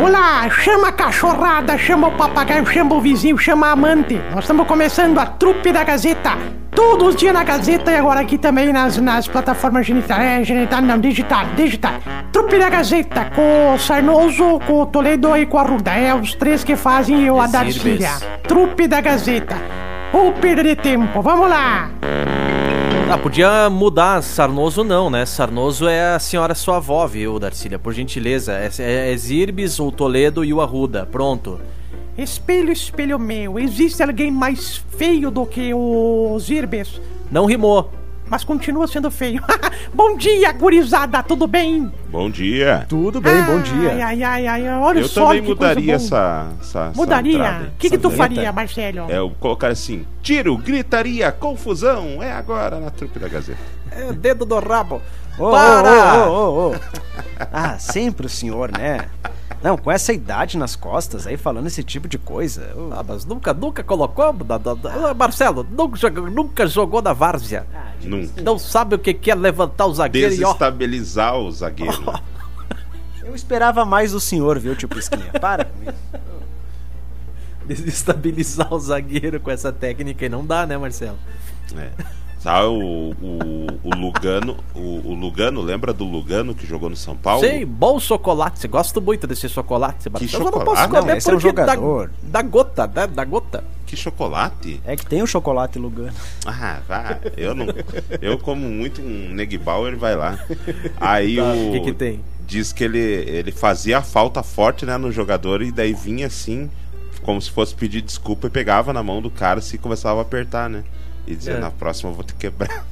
Olá, chama a cachorrada, chama o papagaio, chama o vizinho, chama a amante. Nós estamos começando a trupe da Gazeta. Todos os dias na Gazeta e agora aqui também nas, nas plataformas genital, é, genital, não, digital, digital. Trupe da Gazeta, com o Sarnoso, com o Toledo e com a Ruda. É os três que fazem eu a Darcília. Trupe da Gazeta. Ou perder tempo, vamos lá. Ah, podia mudar Sarnoso não, né? Sarnoso é a senhora sua avó, viu, Darcília? Por gentileza. É, é, é Zirbis, o Toledo e o Arruda. Pronto. Espelho, espelho meu, existe alguém mais feio do que o Zirbes? Não rimou. Mas continua sendo feio. bom dia, gurizada, tudo bem? Bom dia. Tudo bem, bom dia. Ai, ai, ai, ai, olha Eu só também mudaria essa, essa. Mudaria? essa O que, que tu faria. Marcelo? É, eu colocar assim: tiro, gritaria, confusão. É agora na trupe da Gazeta. É dedo do rabo. Ô, Para! ô, ô, ô. Ah, sempre o senhor, né? Não, com essa idade nas costas aí falando esse tipo de coisa. ô. Ah, mas nunca, nunca colocou? Da, da, da- Ah, Marcelo, nunca, jogou- nunca jogou na várzea. Nunca. Não sabe o que é levantar o zagueiro e ó. Desestabilizar o zagueiro. Eu esperava mais do senhor, viu, tio Pisquinha? Para com isso. Desestabilizar o zagueiro com essa técnica e não dá, né, Marcelo? É. Sabe o, o, o Lugano, o, o Lugano, lembra do Lugano que jogou no São Paulo? Sei, bom chocolate. Gosto muito desse chocolate. Marcelo. Eu não chocolate? posso Ah, comer não, esse é um porque dá- jogador. Dá, gota, né? Dá gota. Que chocolate? É que tem o chocolate Lugano. Ah, vá. Eu não. Eu como muito um Negbauer, vai lá. Aí Tá, o. o que que tem? Diz que ele, ele fazia a falta forte, né, no jogador e daí vinha assim, como se fosse pedir desculpa e pegava na mão do cara se começava a apertar, né? E dizia, É. na próxima eu vou te quebrar.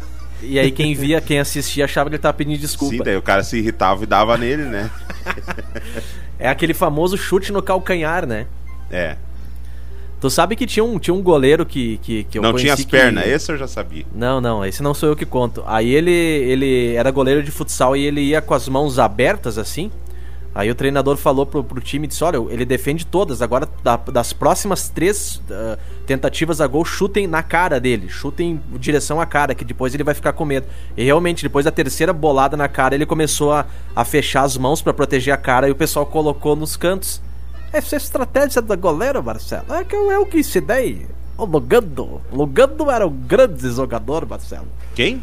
E aí quem via, quem assistia, achava que ele tava pedindo Sim, desculpa. daí o cara se irritava e dava nele, né? É aquele famoso chute no calcanhar, né? É. Tu sabe que tinha um, tinha um goleiro que, que, que eu não tinha as que- pernas, esse eu já sabia. Não, não, esse não sou eu que conto. Aí ele, ele era goleiro de futsal e ele ia com as mãos abertas assim. Aí o treinador falou pro, pro time, disse, olha, ele defende todas, agora da- das próximas três ah, tentativas a gol, chutem na cara dele, chutem em direção à cara, que depois ele vai ficar com medo. E realmente, depois da terceira bolada na cara, ele começou a, a fechar as mãos pra proteger a cara e o pessoal colocou nos cantos. Essa é a estratégia do goleiro, Marcelo. É que eu, eu que ensinei. O Lugando. Lugando era um grande jogador, Marcelo. Quem?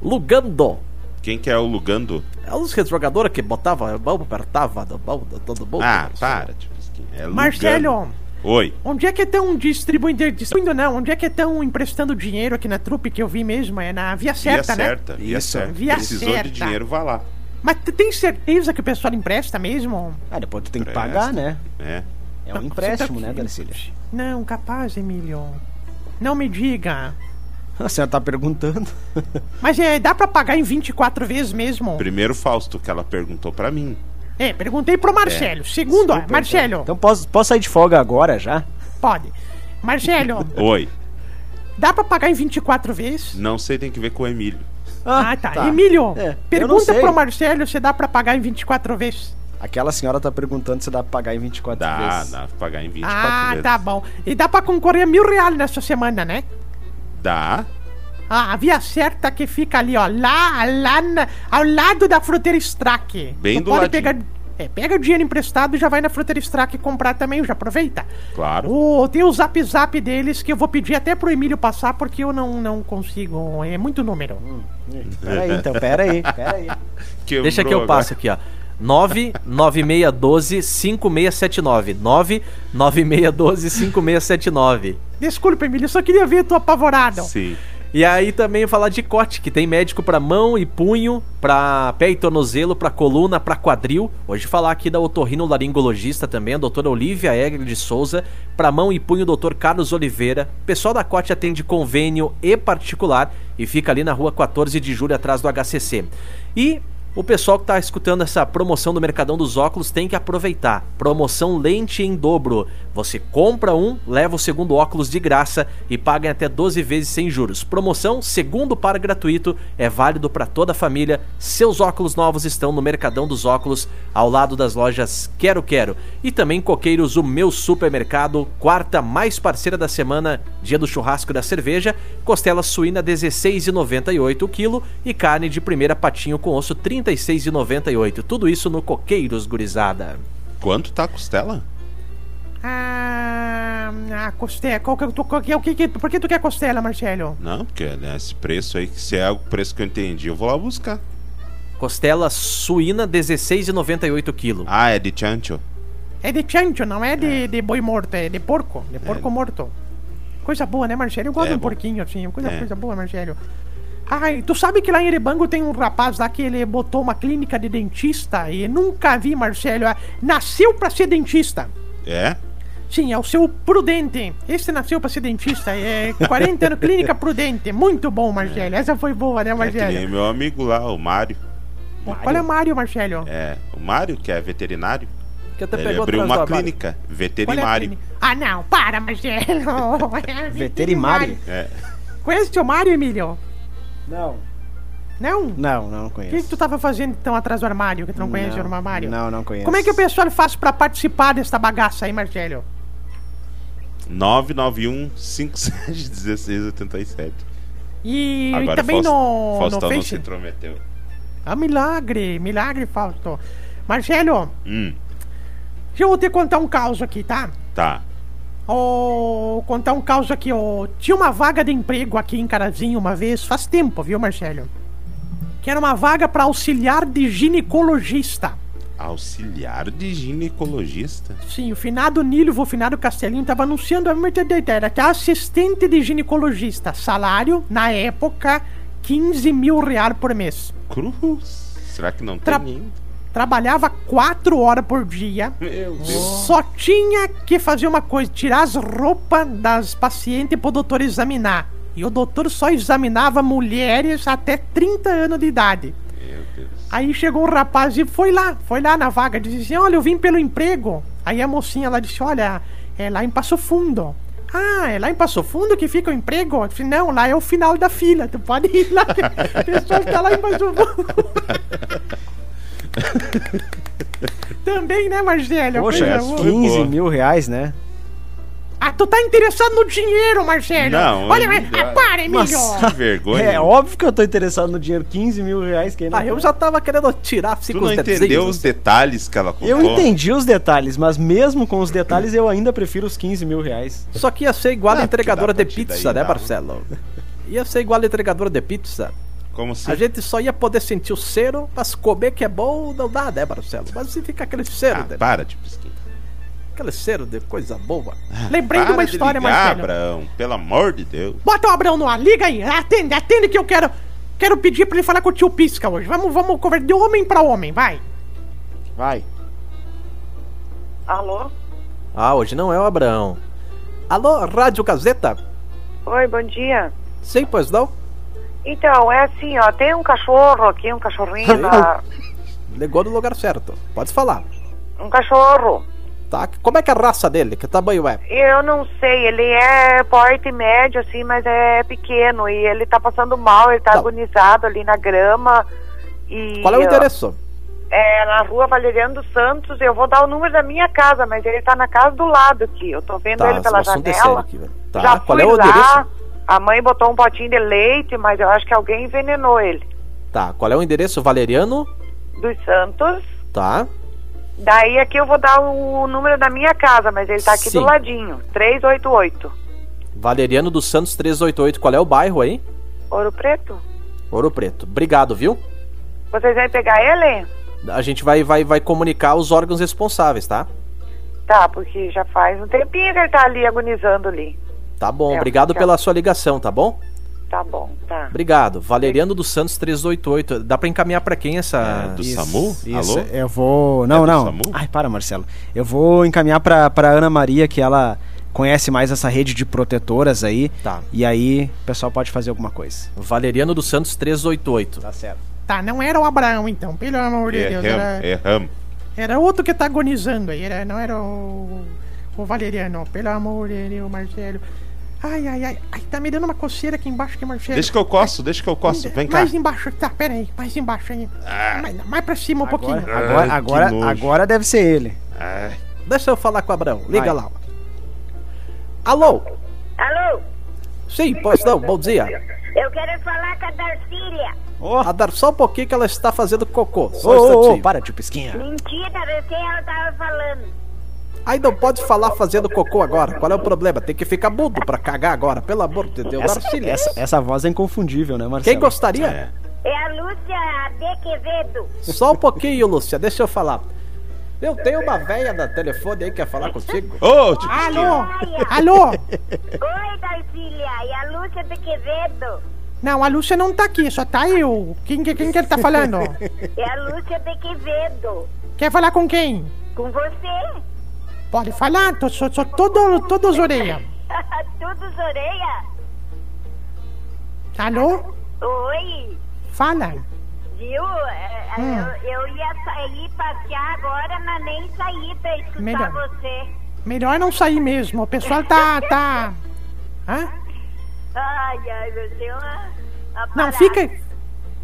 Lugando. Quem que é o Lugando? É um jogador que botava mão, apertava mão de todo mundo. Ah, para, tipo, é. Marcelo, Oi. onde é que estão distribuindo, distribuindo não, onde é que estão emprestando dinheiro aqui na trupe que eu vi mesmo? É na Via Certa, via né? certa, via Isso, certa. via Precisou certa. de dinheiro, vá lá. Mas tu tem certeza que o pessoal empresta mesmo? Ah, depois tu tem que Presta. pagar, né? É. É Não, um você empréstimo, tá- né, Darcília? Não, capaz, Emílio. Não me diga. A senhora tá perguntando. Mas é, dá pra pagar em 24 vezes mesmo? Primeiro Fausto que ela perguntou pra mim. É, perguntei pro Marcelo. Segundo, ó, Desculpa, Marcelo, Então posso, posso sair de folga agora já? pode. Marcelo, Oi. dá pra pagar em 24 vezes? Não sei, tem que ver com o Emílio. Ah, tá. Emílio, É, pergunta pro Marcelo se dá pra pagar em 24 vezes. Aquela senhora tá perguntando se dá pra pagar em 24 Dá, vezes. dá pra pagar em 24 Ah, vezes. tá bom. E dá pra concorrer a mil reais nessa semana, né? Dá. Ah, a via certa que fica ali, ó, lá, lá na- ao lado da fruteira Strack. Bem Tu do pode ladinho. pegar, é, pega o dinheiro emprestado e já vai na fruteira Strack comprar também, já aproveita. Claro. O, tem o zap zap deles que eu vou pedir até pro Emílio passar porque eu não, não consigo, é muito número. Pera aí, então, pera aí, pera aí. Quebrou Deixa que eu agora. passo aqui, ó. 99612 5679. 99612 5679. Desculpa, Emílio, eu só queria ver tu apavorado. Sim. E aí também falar de corte, que tem médico pra mão e punho, pra pé e tornozelo, pra coluna, pra quadril. Hoje falar aqui da otorrino laringologista também, a doutora Olivia Egger de Souza, pra mão e punho, doutor Carlos Oliveira. O pessoal da Cote atende convênio e particular e fica ali na rua 14 de julho, atrás do HCC. E o pessoal que está escutando essa promoção do Mercadão dos Óculos tem que aproveitar. Promoção lente em dobro. Você compra um, leva o segundo óculos de graça e paga em até 12 vezes sem juros. Promoção segundo par gratuito é válido para toda a família. Seus óculos novos estão no Mercadão dos Óculos, ao lado das lojas Quero Quero. E também Coqueiros, o meu supermercado, quarta mais parceira da semana, dia do churrasco e da cerveja, costela suína 16,98 o quilo e carne de primeira patinho com osso 36,98. Tudo isso no Coqueiros, gurizada. Quanto tá a costela? Ah, a costela. Qual que, tu, qual que, o que, que- por que tu quer costela, Marcelo? Não, porque né, esse preço aí, se é o preço que eu entendi, eu vou lá buscar. Costela suína, 16,98 kg. Ah, é de chancho. É de chancho, não é de, de boi morto, é de porco. De porco morto. Coisa boa, né, Marcelo? Eu gosto É de um bom. porquinho assim, coisa, É. coisa boa, Marcelo. Ai, tu sabe que lá em Erebango tem um rapaz lá que ele botou uma clínica de dentista e nunca vi, Marcelo. Nasceu pra ser dentista. É? Sim, é o seu Prudente. Esse nasceu pra ser dentista. É 40 anos, clínica Prudente. Muito bom, Marcelo. Essa foi boa, né, É que Marcelo? nem meu amigo lá, o Mário. Qual é o Mário, Marcelo? É, o Mário, que é veterinário. Que até Ele abriu uma clínica, Qual é veterinário. clínica? Ah, não, para, Marcelo. É Veterinário? É. Conhece o Mário, Emílio? Não. Não? Não, não O que, que conheço. tu tava fazendo então atrás do armário, que tu não, conhece o armário? Não, não conheço. Como é que o pessoal faz pra participar desta bagaça aí, Marcelo? 991 57 1687. E, Agora também Faust- no, no Faustão não Face? se intrometeu. Ah, milagre, milagre, Fausto. Marcelo, Hum, deixa eu te contar um caos aqui, tá? tá. Ô, contar um caos aqui, ó. Tinha uma vaga de emprego aqui em Carazinho uma vez, faz tempo, viu, Marcelo? Que era uma vaga pra auxiliar de ginecologista. Auxiliar de ginecologista. Sim, o finado Nílio, o finado Castelinho, tava anunciando a merda era até assistente de ginecologista. Salário, na época, 15 mil reais por mês. Cruz. Será que não Tra- tem nem? Trabalhava 4 horas por dia. Meu Deus. Só tinha que fazer uma coisa, tirar as roupas das pacientes pro doutor examinar. E o doutor só examinava mulheres até 30 anos de idade. Aí chegou um rapaz e foi lá, foi lá na vaga, disse assim, olha, eu vim pelo emprego. Aí a mocinha lá disse, olha, é lá em Passo Fundo. Ah, é lá em Passo Fundo que fica o emprego? Eu disse, não, lá é o final da fila, tu pode ir lá, a pessoa está lá em Passo Fundo. Também, né, Marcelo? Poxa, Coisa boa. 15 boa. mil reais, né? Ah, tu tá interessado no dinheiro, Marcelo? Não, Olha, eu- mas, ah, para, Emílio. Que vergonha. É óbvio que eu tô interessado no dinheiro. 15 mil reais, quem não Ah, eu já tava querendo tirar Tu não entendeu os detalhes que ela contou? Eu entendi os detalhes, mas mesmo com os detalhes eu ainda prefiro os 15 mil reais. Só que ia ser igual a Ah, entregadora que de pizza, né. Marcelo? Ia ser igual a entregadora de pizza. Como assim? A gente só ia poder sentir o cheiro, mas comer que é bom não dá, né, Marcelo? Mas se fica aquele cheiro, Ah, de, para de. Aquele cheiro de coisa boa. Lembrei de uma história, ligar, Marcelo. Abraão, pelo amor de Deus. Bota o Abrão no ar, liga aí, atende, atende que eu quero. Quero pedir pra ele falar com o tio Pisca hoje. Vamos, vamos conversar de homem pra homem, vai. Vai. Alô? Ah, hoje não é o Abraão. Alô, Rádio Gazeta? Oi, bom dia. Sim, pois não? Então, é assim, ó, tem um cachorro aqui, um cachorrinho na... Ligou no lugar certo. Pode falar. Um cachorro. Tá? Como é que é a raça dele? Que tamanho é? Eu não sei, ele é porte médio, assim, mas é pequeno. E ele tá passando mal, ele tá Tá. agonizado ali na grama. E Qual é o endereço? É na rua Valeriano dos Santos. Eu vou dar o número da minha casa, mas ele tá na casa do lado aqui. Eu tô vendo ele pela janela. aqui. Tá, Já qual é o lá. endereço? A mãe botou um potinho de leite, mas eu acho que alguém envenenou ele. Tá, qual é o endereço? Valeriano? Dos Santos. Tá. Daí aqui eu vou dar o número da minha casa, mas ele tá aqui Sim. do ladinho. 388. Valeriano dos Santos 388. Qual é o bairro aí? Ouro Preto. Ouro Preto. Obrigado, viu? Vocês vão pegar ele? A gente vai, vai, vai comunicar os órgãos responsáveis, tá? Tá, porque já faz um tempinho que ele tá ali agonizando ali. Tá bom, É, obrigado tchau. pela sua ligação, tá bom? Tá bom, tá. Obrigado. Valeriano dos Santos 388. Dá pra encaminhar pra quem essa. É, do SAMU? Isso, Alô? eu vou. Não, É do não. SAMU? Ai, para, Marcelo. Eu vou encaminhar pra, pra Ana Maria, que ela conhece mais essa rede de protetoras aí. Tá. E aí o pessoal pode fazer alguma coisa. Valeriano dos Santos 388. Tá certo. Tá, não era o Abraão então, pelo amor de Deus. Erramos, Era, erramos. era outro que tá agonizando aí, era, não era o, o Valeriano. Pelo amor de Deus, Marcelo. Ai, ai, ai, ai, tá me dando uma coceira aqui embaixo que Marcelo. Deixa que eu coço, deixa que eu coço. Vem cá. Mais embaixo, tá, pera aí, mais embaixo aí. Mais, mais pra cima um Agora, pouquinho. agora, Ai, agora, agora deve ser ele. Ai, Deixa eu falar com o Abraão. Liga Vai. lá. Alô? Alô? Sim, pois não, bom dia. Eu quero falar com a Darcília. Ô, A dar só um pouquinho que ela está fazendo cocô. Só ô, um ô, instantinho. para, tio Pisquinha. Mentira, de quem ela tava falando? Aí não pode falar fazendo cocô agora. Qual é o problema? Tem que ficar mudo pra cagar agora. Pelo amor de Deus. Essa, essa, essa voz é inconfundível, né, Marcelo? Quem gostaria? É. É a Lúcia de Quevedo. Só um pouquinho, Lúcia. Deixa eu falar. Eu tenho uma véia na telefone aí que quer falar contigo. Ô, tipo, Alô? Alô? Oi, Darcília, e a Lúcia de Quevedo? Não, a Lúcia não tá aqui, só tá eu. Quem, que- quem que ele tá falando? É a Lúcia de Quevedo. Quer falar com quem? Com você? Pode falar, tô, sou, sou todo, todos orelha. Todos orelha? Alô? Oi, Fala. viu? É, Hum. Eu, eu ia sair passear agora, mas nem saí pra escutar Melhor. você. Melhor não sair mesmo. O pessoal tá. tá. Hã? Ai, ai, meu Deus. uma- uma Não, parada. fica.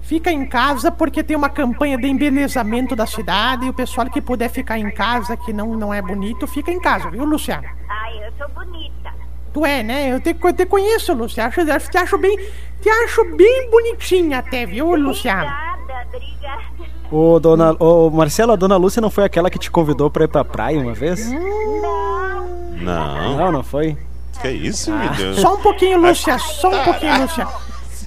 Fica em casa porque tem uma campanha de embelezamento da cidade e o pessoal que puder ficar em casa, que não, não é bonito, fica em casa, viu, Luciano? Ai, eu sou bonita. Tu é, né? Eu te, eu te conheço, Luciano. Acho, acho- te acho bem. Te acho bem bonitinha até, viu, Luciano? Obrigada, obrigada. Ô, dona, ô, Marcelo, a dona Lúcia não foi aquela que te convidou pra ir pra praia uma vez? Não, Não, Não, não foi? que isso, meu Deus. Só um pouquinho, Lúcia. Só um pouquinho, Lúcia.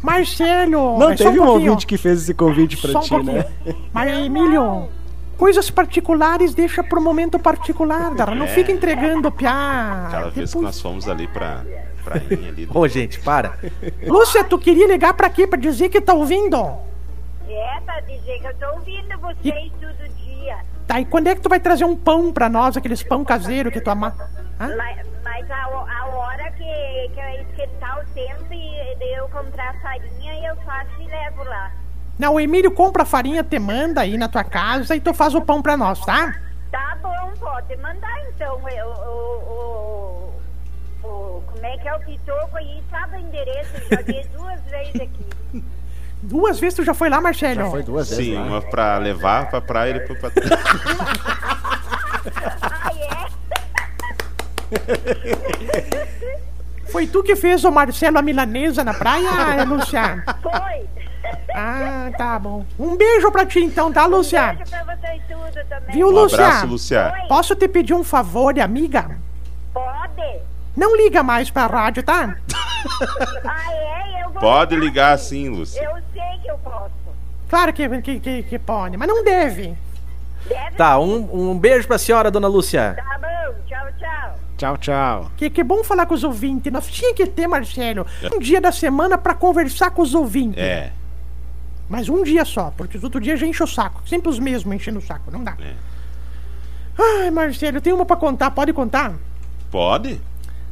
Marcelo. Não, é teve um pouquinho. ouvinte que fez esse convite pra Só um ti, pouquinho. né? Mas, Emílio, coisas particulares deixa pro momento particular, cara. Não fica entregando piá. Aquela vez que Depois- nós fomos ali pra prainha ali. Ô, gente, para. Lúcia, tu queria ligar pra quê? Pra dizer que tá ouvindo? é pra dizer que eu tô ouvindo vocês todo dia. Tá, e quando é que tu vai trazer um pão pra nós, aqueles pão caseiro que tu ama? Hã? Mas, mas a, a hora que, que eu esquentar o tempo e eu comprar farinha, eu faço e levo lá. Não, o Emílio compra a farinha, te manda aí na tua casa e tu faz o pão pra nós, tá? Tá bom, pode mandar então. Eu, o, o, o- como é que é o pitoco aí? Sabe o endereço? Eu já vi duas vezes aqui. Duas vezes tu já foi lá, Marcelo? Foi duas vezes Sim, lá. uma pra levar pra praia e depois pra. Ah, é? Foi tu que fez o Marcelo a milanesa na praia, Lúcia? Foi. Ah, tá bom. Um beijo pra ti então, tá, Lúcia? Beijo pra vocês tudo também. Viu, Um Lúcia? abraço, Luciano. Oi, Posso te pedir um favor, amiga? pode? Não liga mais pra rádio, tá? Ah, é? Eu vou Pode ligar assim, Lúcia. Eu sei que eu posso. Claro que, que, que, que pode, mas não deve. Deve Tá, um, um beijo pra senhora, dona Lúcia. Tá tchau. Tchau. Que, que bom falar com os ouvintes. Nós tinha que ter, Marcelo, um dia da semana pra conversar com os ouvintes. É. Mas um dia só, porque os outros dias já enche o saco. Sempre os mesmos enchendo o saco, não dá. É. Ai, Marcelo, tenho uma pra contar, pode contar? Pode?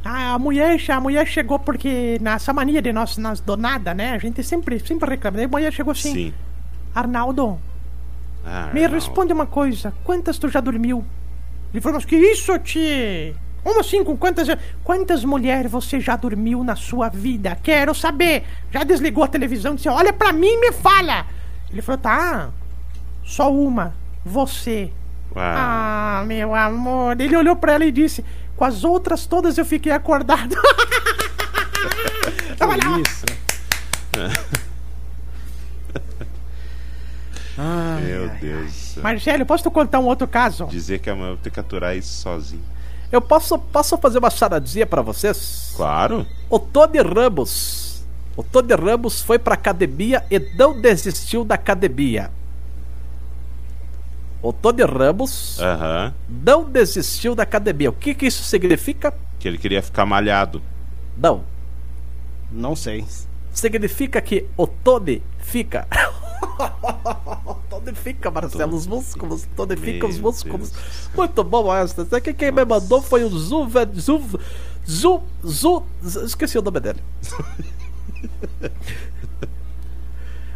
Ah, a mulher, a mulher chegou porque nessa mania de nós, nas donadas, né? A gente sempre, sempre reclama. Daí a mulher chegou assim, Sim. Arnaldo, Ah, me não. responde uma coisa, quantas tu já dormiu? Ele falou, mas que isso, tio? Como assim, com quantas... Quantas mulheres você já dormiu na sua vida? Quero saber. Já desligou a televisão e disse, olha pra mim e me fala. Ele falou, tá, só uma, você. Ah, Ah, meu amor. Ele olhou pra ela e disse: Com as outras todas eu fiquei acordado. Tava lá. Isso. meu Deus. Marcelo, posso te contar um outro caso? Dizer que amanhã eu vou ter que aturar isso sozinho. Eu posso, posso fazer uma charadinha pra vocês? Claro. O Tony Ramos. O Tony Ramos foi pra academia e não desistiu da academia. O Tony Ramos Aham. não desistiu da academia. O que, que isso significa? Que ele queria ficar malhado. Não. Não sei. Significa que o Tony fica. o Tony fica, Marcelo, os músculos. O Tony fica os músculos. Muito bom essa. Sabe que quem me mandou foi o Zu. Zu. Zu. Zu. Esqueci o nome dele.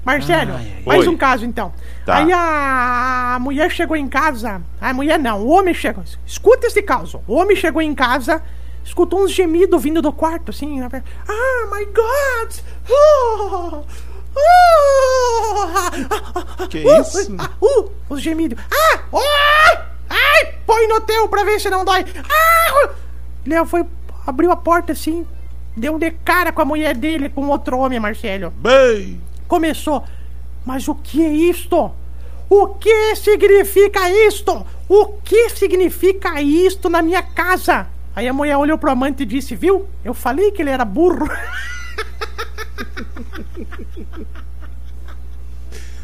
Marcelo, Ai, ai, mais Oi. um caso então. Tá. Aí a mulher chegou em casa. A mulher não, o homem chegou. Escuta esse caso. O homem chegou em casa, escutou uns gemidos vindo do quarto, assim. Ah, my God! Oh! Que Uh, isso? ah, uh, os gemidos. Ah! Oh! Ai! Põe no teu pra ver se não dói. Ah! Léo foi, abriu a porta assim, deu de cara com a mulher dele, com outro homem, Marcelo. Bem. Começou. Mas o que é isto? O que significa isto? O que significa isto na minha casa? Aí a mulher olhou pro amante e disse: Viu? Eu falei que ele era burro.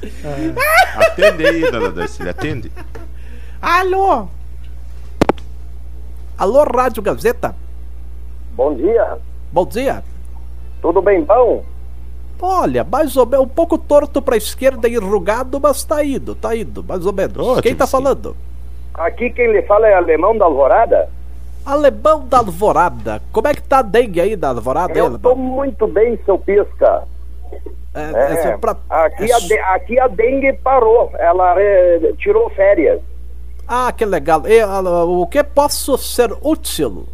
Atende aí, dona Darcília, atende. Alô? Alô, Rádio Gazeta. Bom dia. Bom dia. Tudo bem bom? Olha, mais ou menos, um pouco torto pra esquerda e enrugado, mas tá indo, tá indo, mais ou menos. Ótimo, Quem tá sim. falando? Aqui quem lhe fala é alemão da Alvorada. Alemão da Alvorada. Como é que tá a dengue aí da Alvorada? Eu tô muito bem, seu Pisca. É, É, é pra- aqui, é a de- aqui a dengue parou. Ela é, tirou férias. Ah, que legal. E, ah, o que posso ser útil?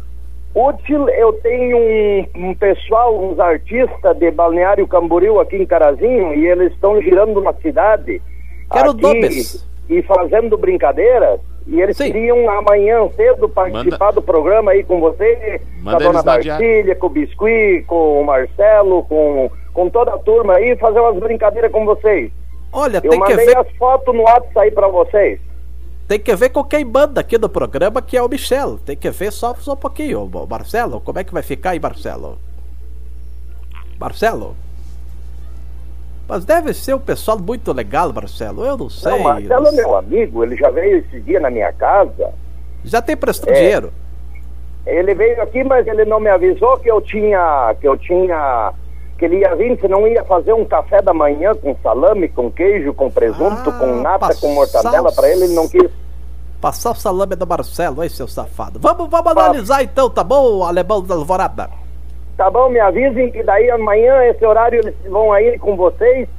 Útil, eu tenho um, um pessoal, uns artistas de Balneário Camboriú aqui em Carazinho e eles estão girando na cidade. Quero aqui, nomes. E fazendo brincadeiras. E eles Sim. queriam amanhã cedo participar Manda- do programa aí com você, Manda com a dona. Darcília, com o Biscuit, com o Marcelo, com, com toda a turma aí, fazer umas brincadeiras com vocês. Olha, Eu tem que mandei ver, as fotos no WhatsApp aí pra vocês. tem que ver com quem manda aqui no programa, que é o Michel. Tem que ver só, só um pouquinho. Marcelo, como é que vai ficar aí, Marcelo? Marcelo? Mas deve ser um pessoal muito legal, Marcelo. Eu não sei. Não, Marcelo não é meu amigo, ele já veio esse dia na minha casa. Já tem prestado É. dinheiro. Ele veio aqui, mas ele não me avisou que eu tinha, que eu tinha, que ele ia vir, se não ia fazer um café da manhã com salame, com queijo, com presunto, Ah, com nata, com mortadela para ele, ele não quis. Passar o salame do Marcelo, aí, seu safado. Vamos, vamos analisar então, tá bom, alemão da Alvorada? Tá bom, me avisem que daí amanhã, esse horário, eles vão aí com vocês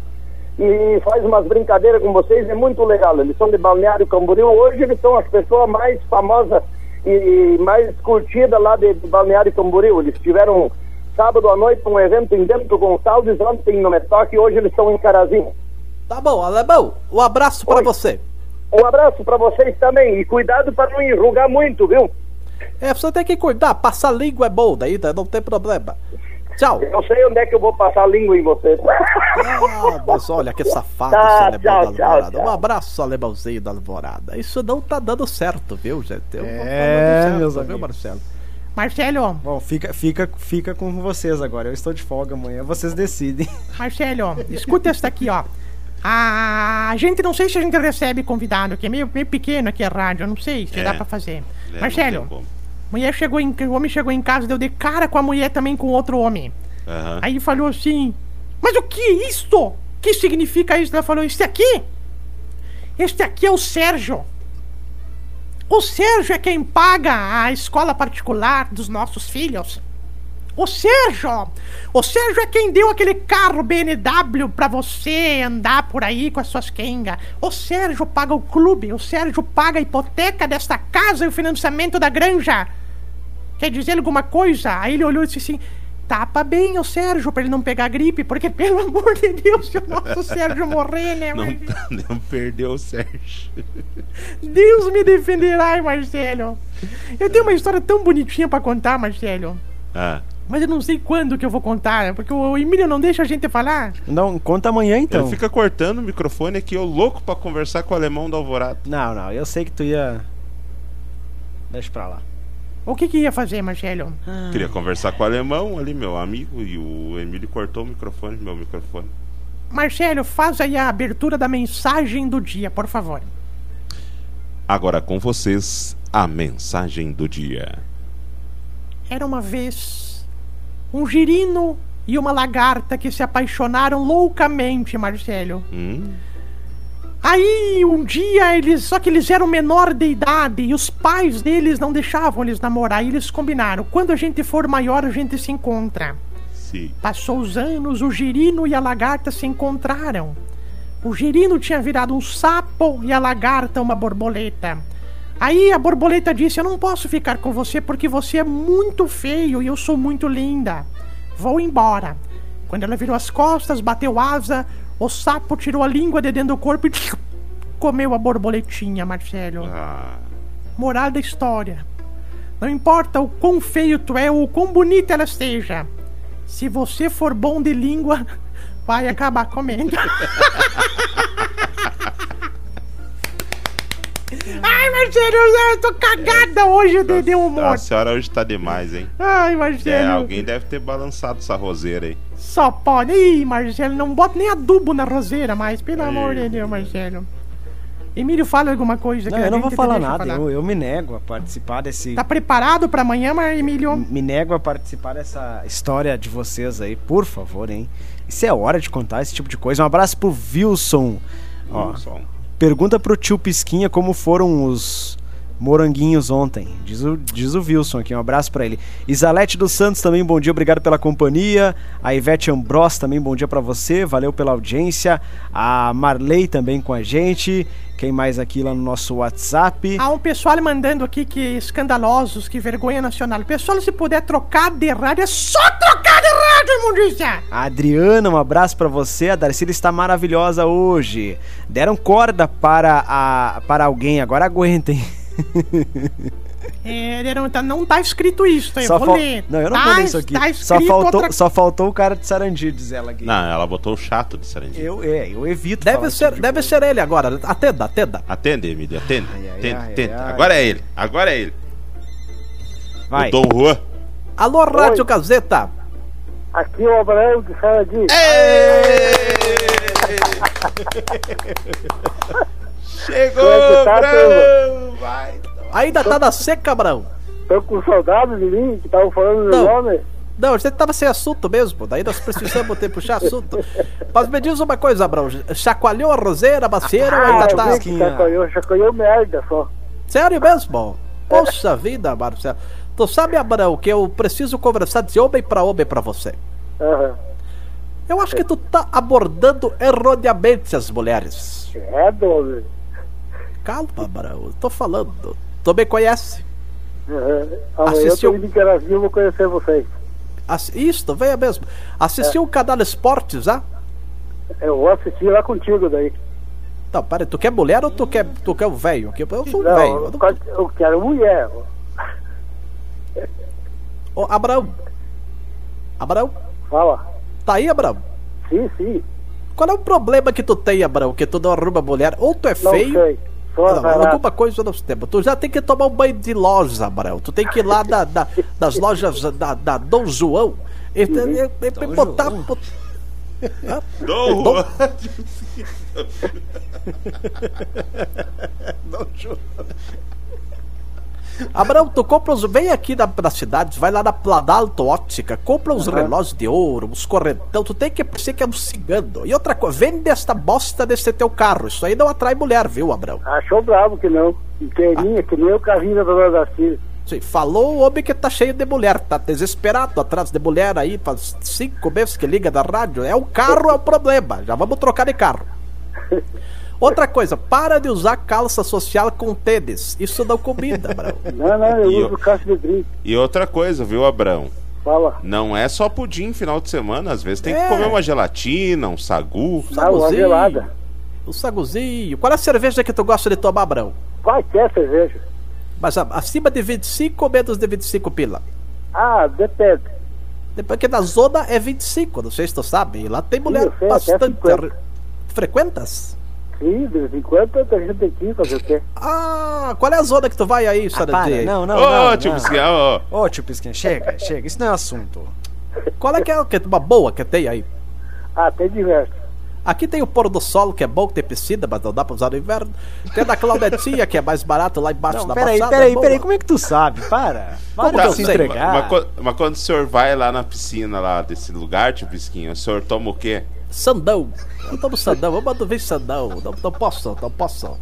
e faz umas brincadeiras com vocês, é muito legal. Eles são de Balneário Camboriú, hoje eles são as pessoas mais famosas e mais curtidas lá de, de Balneário Camboriú. Eles tiveram sábado à noite um evento em Bento Gonçalves, ontem no Metoque, e hoje eles estão em Carazinho. Tá bom, alemão, um abraço pra Oi. você. Um abraço para vocês também e cuidado para não enrugar muito, viu? É, você tem que cuidar, passar língua é bom, daí não tem problema. Tchau. Eu sei onde é que eu vou passar a língua em vocês. Ah, mas olha que safado Tá, esse alemão tchau, da tchau, Alvorada. tchau. Um abraço, alemãozinho da Alvorada. Isso não tá dando certo, viu, gente? Eu É, certo, meus viu, amigos. Marcelo? Marcelo, Bom, fica, fica, fica com vocês agora. Eu estou de folga amanhã, vocês decidem. Marcelo, escuta essa aqui, ó. A gente não sei se a gente recebe convidado, que é meio, meio pequeno aqui a rádio, eu não sei se É. dá pra fazer. É, Marcelo, mulher chegou em, o homem chegou em casa, deu de cara com a mulher também com outro homem. Aham. Aí falou assim: Mas o que é isto? O que significa isso? Ela falou: Este aqui? Este aqui é o Sérgio. O Sérgio é quem paga a escola particular dos nossos filhos. O Sérgio! O Sérgio é quem deu aquele carro BMW pra você andar por aí com as suas quengas. O Sérgio paga o clube. O Sérgio paga a hipoteca desta casa e o financiamento da granja. Quer dizer alguma coisa? Aí ele olhou e disse assim: tapa bem o Sérgio pra ele não pegar gripe, porque pelo amor de Deus, se o nosso Sérgio morrer, né, Não, Marcelo? não perdeu o Sérgio. Deus me defenderá, Marcelo. Eu tenho uma história tão bonitinha pra contar, Marcelo. Ah, Mas eu não sei quando que eu vou contar, porque o Emílio não deixa a gente falar. Não, conta amanhã então. ele fica cortando o microfone aqui, eu louco pra conversar com o alemão da Alvorada. Não, não, eu sei que tu ia. Deixa pra lá. O que que ia fazer, Marcelo? Queria conversar com o alemão ali, meu amigo, e o Emílio cortou o microfone, meu microfone. Marcelo, faz aí a abertura da mensagem do dia, por favor. Agora com vocês, a mensagem do dia. Era uma vez um girino e uma lagarta que se apaixonaram loucamente, Marcelo. Hum? Aí um dia eles. Só que eles eram menor de idade e os pais deles não deixavam eles namorar. E eles combinaram: quando a gente for maior, a gente se encontra. Sim. Passou os anos, o girino e a lagarta se encontraram. O girino tinha virado um sapo e a lagarta uma borboleta. Aí a borboleta disse: Eu não posso ficar com você porque você é muito feio e eu sou muito linda. Vou embora. Quando ela virou as costas, bateu asa, o sapo tirou a língua de dentro do corpo e comeu a borboletinha, Marcelo. Ah, Moral da história. Não importa o quão feio tu é ou o quão bonita ela esteja. Se você for bom de língua, vai acabar comendo. Marcelo, eu tô cagada hoje de, de humor. A senhora hoje tá demais, hein? Ai, É, Marcelo. alguém deve ter balançado essa roseira aí. Só pode. Ih, Marcelo, não bota nem adubo na roseira mais, pelo amor de Deus, Marcelo. Emílio, fala alguma coisa. Não, eu não vou falar nada, falar. eu, eu me nego a participar desse. Tá preparado pra amanhã, Emílio? Me nego a participar dessa história de vocês aí, por favor, hein? Isso é hora de contar esse tipo de coisa. Um abraço pro Wilson. Ó, Só um. Pergunta pro tio Pisquinha como foram os moranguinhos ontem. Diz o, diz o Wilson aqui, um abraço pra ele. Isalete dos Santos também, bom dia, obrigado pela companhia. A Ivete Ambros também, bom dia pra você, valeu pela audiência. A Marley também com a gente. Quem mais aqui lá no nosso WhatsApp? Há um pessoal mandando aqui que escandalosos, que vergonha nacional. Pessoal, se puder trocar de rádio, é só trocar de rádio, imundícia! A Adriana, um abraço pra você. A Darcília está maravilhosa hoje. Deram corda para, a, para alguém, agora aguentem. É, não tá, não tá escrito isso, eu Só vou ler. Não, eu não tá, vou ler isso aqui. Tá só, faltou, outra... só faltou o cara de Sarandi, diz ela aqui. Não, ela botou o chato de Sarandi. Eu, é, eu evito. Deve ser, tipo de deve ser ele agora. Atenda, atenda. Atende, Emílio, atende. Ai, ai, atende, ai, atende. ai, Agora ai. é ele, agora é ele. Vai. O Dom Juan. Alô, Rádio Gazeta. Aqui é o Abraão de Sarandi. Chegou, é tá, Brão! Vai. Ainda tá na seca, Brão. Tô com saudade de mim, que estavam falando meu Não. nome. Não, a gente tava sem assunto mesmo, daí nós precisamos ter puxar assunto. Mas me diz uma coisa, Brão. Chacoalhou a roseira, a macieira ou Ah, ainda eu tá. chacoalhou, chacoalhou merda só. Sério mesmo? Poxa vida, Marcelo. Tu sabe, Abrão, que eu preciso conversar de homem pra homem pra você. Aham. Eu acho que tu tá abordando erroneamente as mulheres. É, dono. Calma, Abrão, eu tô falando. Tu me conhece? Aham. Amanhã eu Assistiu- tô indo em eu vou conhecer vocês. Ass- Isto, venha mesmo. Assistiu o canal Esportes, ah? Eu vou assistir lá contigo daí. Não, pera, tu quer mulher ou tu quer, tu quer o velho? Eu sou um velho. eu, eu não- eu quero mulher. Ô, Abraão. Abraão, Fala. tá aí, Abraão? Sim, sim. Qual é o problema que tu tem, Abraão? Que tu não arruma mulher? Ou tu é Não feio? sei. Sou Não, alguma coisa nós temos. Tu já tem que tomar um banho de loja, Abraão. Tu tem que ir lá da, da- das lojas da, da Dom João e, e- e- e botar. bot- Hã? Dom Dom- Juan. Abraão, tu compra os. Vem aqui na, na cidade, vai lá na Planalto Óptica, compra uns relógios de ouro, uns correntão. Tu tem que parecer que é um cigano. E outra coisa, vende esta bosta desse teu carro. Isso aí não atrai mulher, viu, Abraão? Achou bravo que não. Inteirinha, que nem o carrinho da dona Darcy. Sim, falou o homem que tá cheio de mulher, tá desesperado atrás de mulher aí, faz cinco meses que liga da rádio. É o carro, é o problema. Já vamos trocar de carro. Outra coisa, para de usar calça social com tênis. Isso não combina, Abraão. Não, não, eu E uso eu- caixa de drink. E outra coisa, viu, Abrão? Fala. Não é só pudim final de semana, às vezes tem que É. comer uma gelatina, um sagu. Ah, uma gelada. O saguzinho. Qual é a cerveja que tu gosta de tomar, Abraão? Qualquer cerveja. Mas a- acima de 25 ou menos de 25 pila? Ah, depende. Depois que na zona é 25, não sei se tu sabe. E lá tem mulher sei, bastante. 50. Frequentas? Sim, de vez em quando a gente tem que ir fazer o quê? Ah, qual é a zona que tu vai aí, Ah, Sarandi? para, não, não, Ô, não. tio não. Pisquinha, ó. Ô, tio Pisquinha, chega, chega. Isso não é assunto. Qual é que é que é uma boa que tem aí? Ah, tem diversos. Aqui tem o pôr do sol, que é bom, que tem piscina, mas não dá pra usar no inverno. Tem a da Claudetinha, que é mais barato lá embaixo Não, da peraí, Baixada, peraí, é peraí, como é que tu sabe? Para. Para Como de eu se entregar. Mas, quando- mas quando o senhor vai lá na piscina lá desse lugar, tio Pisquinha, o senhor toma o quê? Sandão. Eu tomo sandão, eu mando ver sandão. Não, não posso, não posso.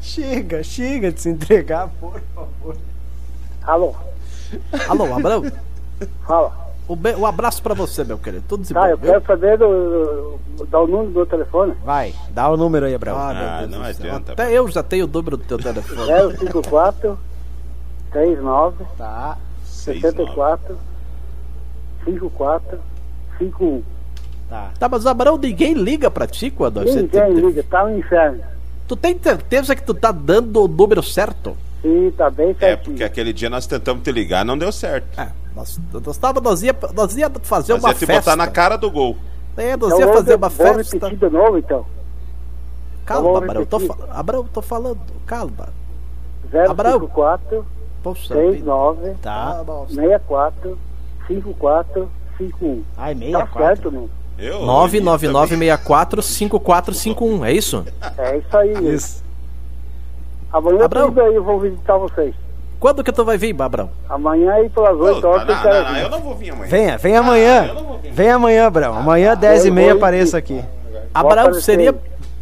Chega, chega de se entregar, por favor. Alô, Alô, Abraão. fala. Um, be- um abraço pra você, meu querido. Tudo de Tá, bom, eu viu? quero saber do, do, dar o número do meu telefone. Vai, dá o número aí, Abraão. Ah, Ah, não adianta, Até eu já tenho o número do teu telefone. 054 39 Tá. Seis, nove. 64 54 51. Tá. Tá, mas Abraão, ninguém liga pra ti quando você Ninguém tem- liga, tá um inferno. Tu tem certeza que tu tá dando o número certo? Sim, tá bem É, certinho. porque aquele dia nós tentamos te ligar, não deu certo. É, Nós, nós, tava, nós, ia, nós ia fazer Mas uma ia te festa. botar na cara do gol. É, nós Então, ia vamos- fazer uma vamos festa. repetir de novo, então. Calma, Abraão, eu tô, repetir. fa- Abraão, eu tô falando. Calma. Abraão. 054 Poxa vida. 69 Tá. Ah, nossa. 64 54 51. Ai, Tá 64. certo, não? Eu, 999645451, é isso? É isso aí. Isso. Amanhã Abraão. tudo aí eu vou visitar vocês. Quando que tu vai vir, Abraão? Amanhã aí pelas 8 Não, horas não, não, não, aqui. eu não vou vir amanhã. Venha, vem amanhã. eu não vou vir. Vem amanhã, Brão. Amanhã, 10 e Eu meia, vou apareça aqui. Abraão, seria aí.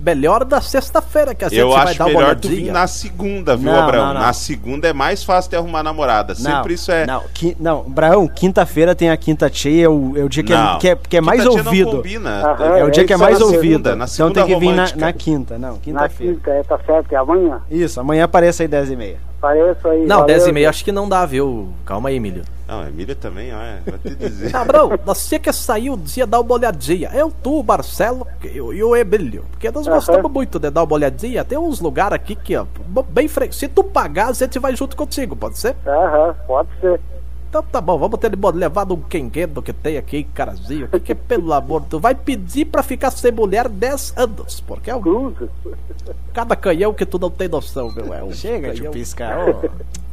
Melhor da sexta-feira que a gente Eu vai acho dar uma melhor tu vir na segunda, viu, Não, Abraão? não, não. Na segunda é mais fácil de arrumar namorada. Sempre isso é. Não, qui- não Braão, quinta-feira tem a quinta cheia, é o, é o dia que, Não. é, que é, que é mais Quinta-dia não ouvido. combina. Aham, É o dia que é isso mais na ouvido. segunda, na então segunda tem que vir na, na quinta, não, Na quinta-feira. quinta, é, tá certo, é amanhã. Isso, amanhã apareça aí 10 e meia. Apareço aí. Não, valeu, 10 e meia acho que não dá, viu? Calma aí, Emílio. Não, a Emília também, olha, vou te dizer. Nós tinha que sair um dia dar uma olhadinha. Eu, tu, o Marcelo e o- e o Emílio. Porque nós gostamos muito de dar uma olhadinha. Tem uns lugares aqui que, ó, bem fre... Se tu pagar, a gente vai junto contigo, pode ser? Aham, pode ser. Então tá bom, vamos ter levado um quenguedo que tem aqui, carazinho. Que, que pelo amor, tu vai pedir pra ficar sem mulher 10 anos. Porque é um, cada canhão que tu não tem noção, meu. É um Chega, canhão. tio Pisca. Ô,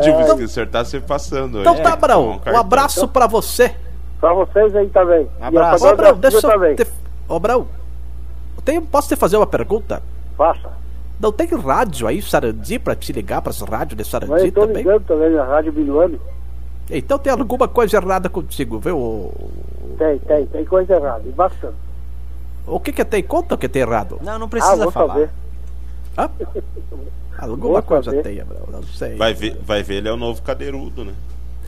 Tio Biscuit, o senhor tá se passando hoje. Então tá, Abraão, um cartão. abraço pra você. Pra vocês aí também. Abraço. E a Ô, Abraão, Fernanda deixa eu também. te... Ô, Abraão, tem... posso te fazer uma pergunta? Faça. Não tem rádio aí, Sarandi, pra te ligar pras rádios de Mas Sarandi eu tô também? ligando também na Rádio Biluano. Então tem alguma coisa errada contigo, viu? Tem, tem, tem coisa errada. E bastante. o que que tem? Conta o que tem errado. Não, não Ah, precisa vou falar. saber. Hã? Alguma Vou coisa saber. tem, Abraão, não sei. Vai ver, vai ver, ele é o novo cadeirudo, né?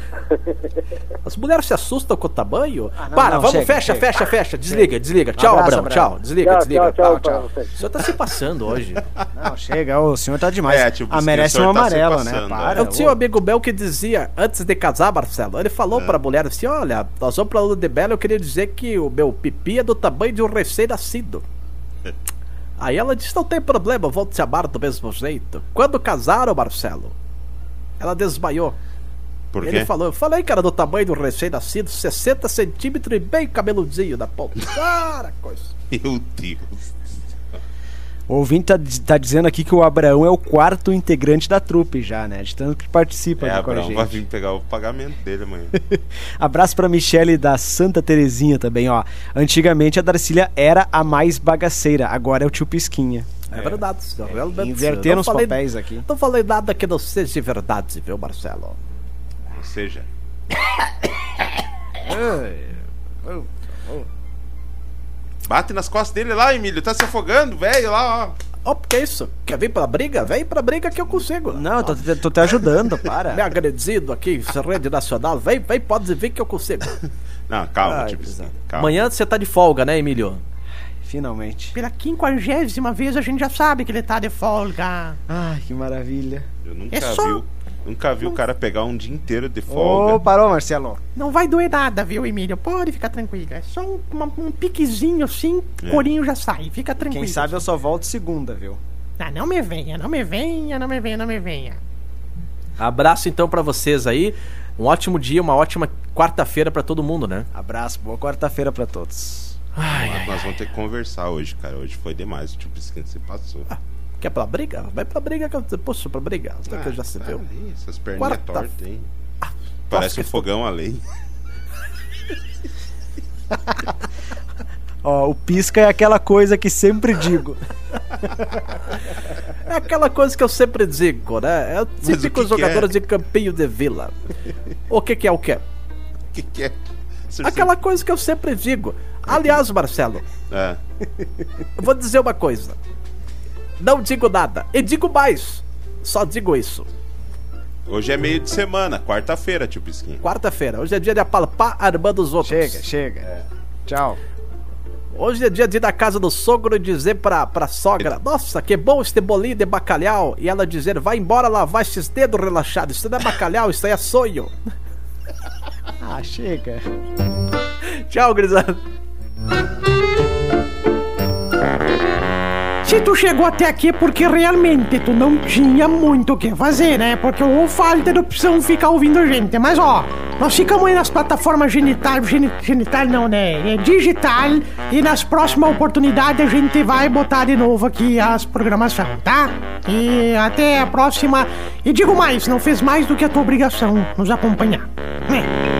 As mulheres se assustam com o tamanho? Ah, não, Para, não, vamos, chega, fecha, chega. fecha, fecha. Desliga, desliga. Tchau, abraço, tchau. Desliga, Tchau, desliga. tchau, tchau pra O senhor tá se passando hoje. Não, chega, o senhor tá demais. É, tio ah, merece o senhor um tá né? Para. é. Eu tinha um amigo meu que dizia, antes de casar, Marcelo, ele falou É. pra mulher assim: Olha, nós vamos pra Lua de Bela, eu queria dizer que o meu pipi é do tamanho de um recém-nascido. Aí ela disse: Não tem problema, vou te amar do mesmo jeito. Quando casaram, Marcelo, ela desmaiou. Por Ele quê? falou: Eu falei que era do tamanho do recém-nascido, 60 centímetros e bem cabeludinho da ponta. Cara, coisa. Meu Deus. O ouvinte tá, tá dizendo aqui que o Abraão é o quarto integrante da trupe já, né? De tanto que participa É, aqui com a Abraão vai gente. vir pegar o pagamento dele amanhã. Abraço pra Michele da Santa Terezinha também, ó. Antigamente a Darcília era a mais bagaceira, agora é o tio Pisquinha. É, verdade, senhor, realmente. Inverteram Não os falei- papéis aqui. Não falei nada que não seja verdade, viu, Marcelo? Ou seja, bate nas costas dele lá, Emílio. Tá se afogando, velho, lá, ó. Ó, que isso? Quer vir pra briga? Vem pra briga que eu consigo. Não, eu tô, te- tô te ajudando, para. Me agredindo aqui, rede nacional. Vem, vem, pode vir que eu consigo. Não, calma, Ai, bizarro. Calma. Amanhã você tá de folga, né, Emílio? Finalmente. Pela quinquagésima vez a gente já sabe que ele tá de folga. Ai, que maravilha. Eu nunca É só- vi. Nunca vi o cara pegar um dia inteiro de Ô, folga. parou, Marcelo. Não vai doer nada, viu, Emílio? Pode ficar tranquilo. É só um, uma- um piquezinho assim, É. corinho já sai. Fica tranquilo. Quem sabe eu só volto segunda, viu? Ah, não me venha, não me venha, não me venha, não me venha. Abraço então pra vocês aí. Um ótimo dia, uma ótima quarta-feira pra todo mundo, né? Abraço, boa quarta-feira pra todos. Nós- Nós vamos ter que conversar hoje, cara. Hoje foi demais. O tio Biscuit se passou. Quer pra briga? Vai pra briga que eu puxo pra briga. Até que eu já se para viu. ali, essas perninhas Quarta- tortas, hein? Parece que um fogão a lei. Ó, o pisca é aquela coisa que sempre digo. É aquela coisa que eu sempre digo, né? É o típico que que jogador é? de campinho de vila. O que que é o quê? O que, que é? Aquela coisa que eu sempre digo. Aliás, Marcelo, É. eu vou dizer uma coisa. Não digo nada. E digo mais. Só digo isso. Hoje é meio de semana, quarta-feira, tio Pisquinha. Quarta-feira. Hoje é dia de apalpar armando os outros. Chega, chega. Tchau. Hoje é dia de ir na casa do sogro e dizer pra, pra sogra: Nossa, que bom este bolinho de bacalhau. E ela dizer: Vai embora lavar esses dedos relaxados. Isso não é bacalhau, isso aí é sonho. Ah, chega. Tchau, grisado. Se tu chegou até aqui é porque realmente tu não tinha muito o que fazer, né? Porque ou falta de opção ficar ouvindo a gente. Mas ó, nós ficamos aí nas plataformas genital, geni- genital não, né? É digital. E nas próximas oportunidades a gente vai botar de novo aqui as programações, tá? E até a próxima. E digo mais, não fez mais do que a tua obrigação nos acompanhar. É.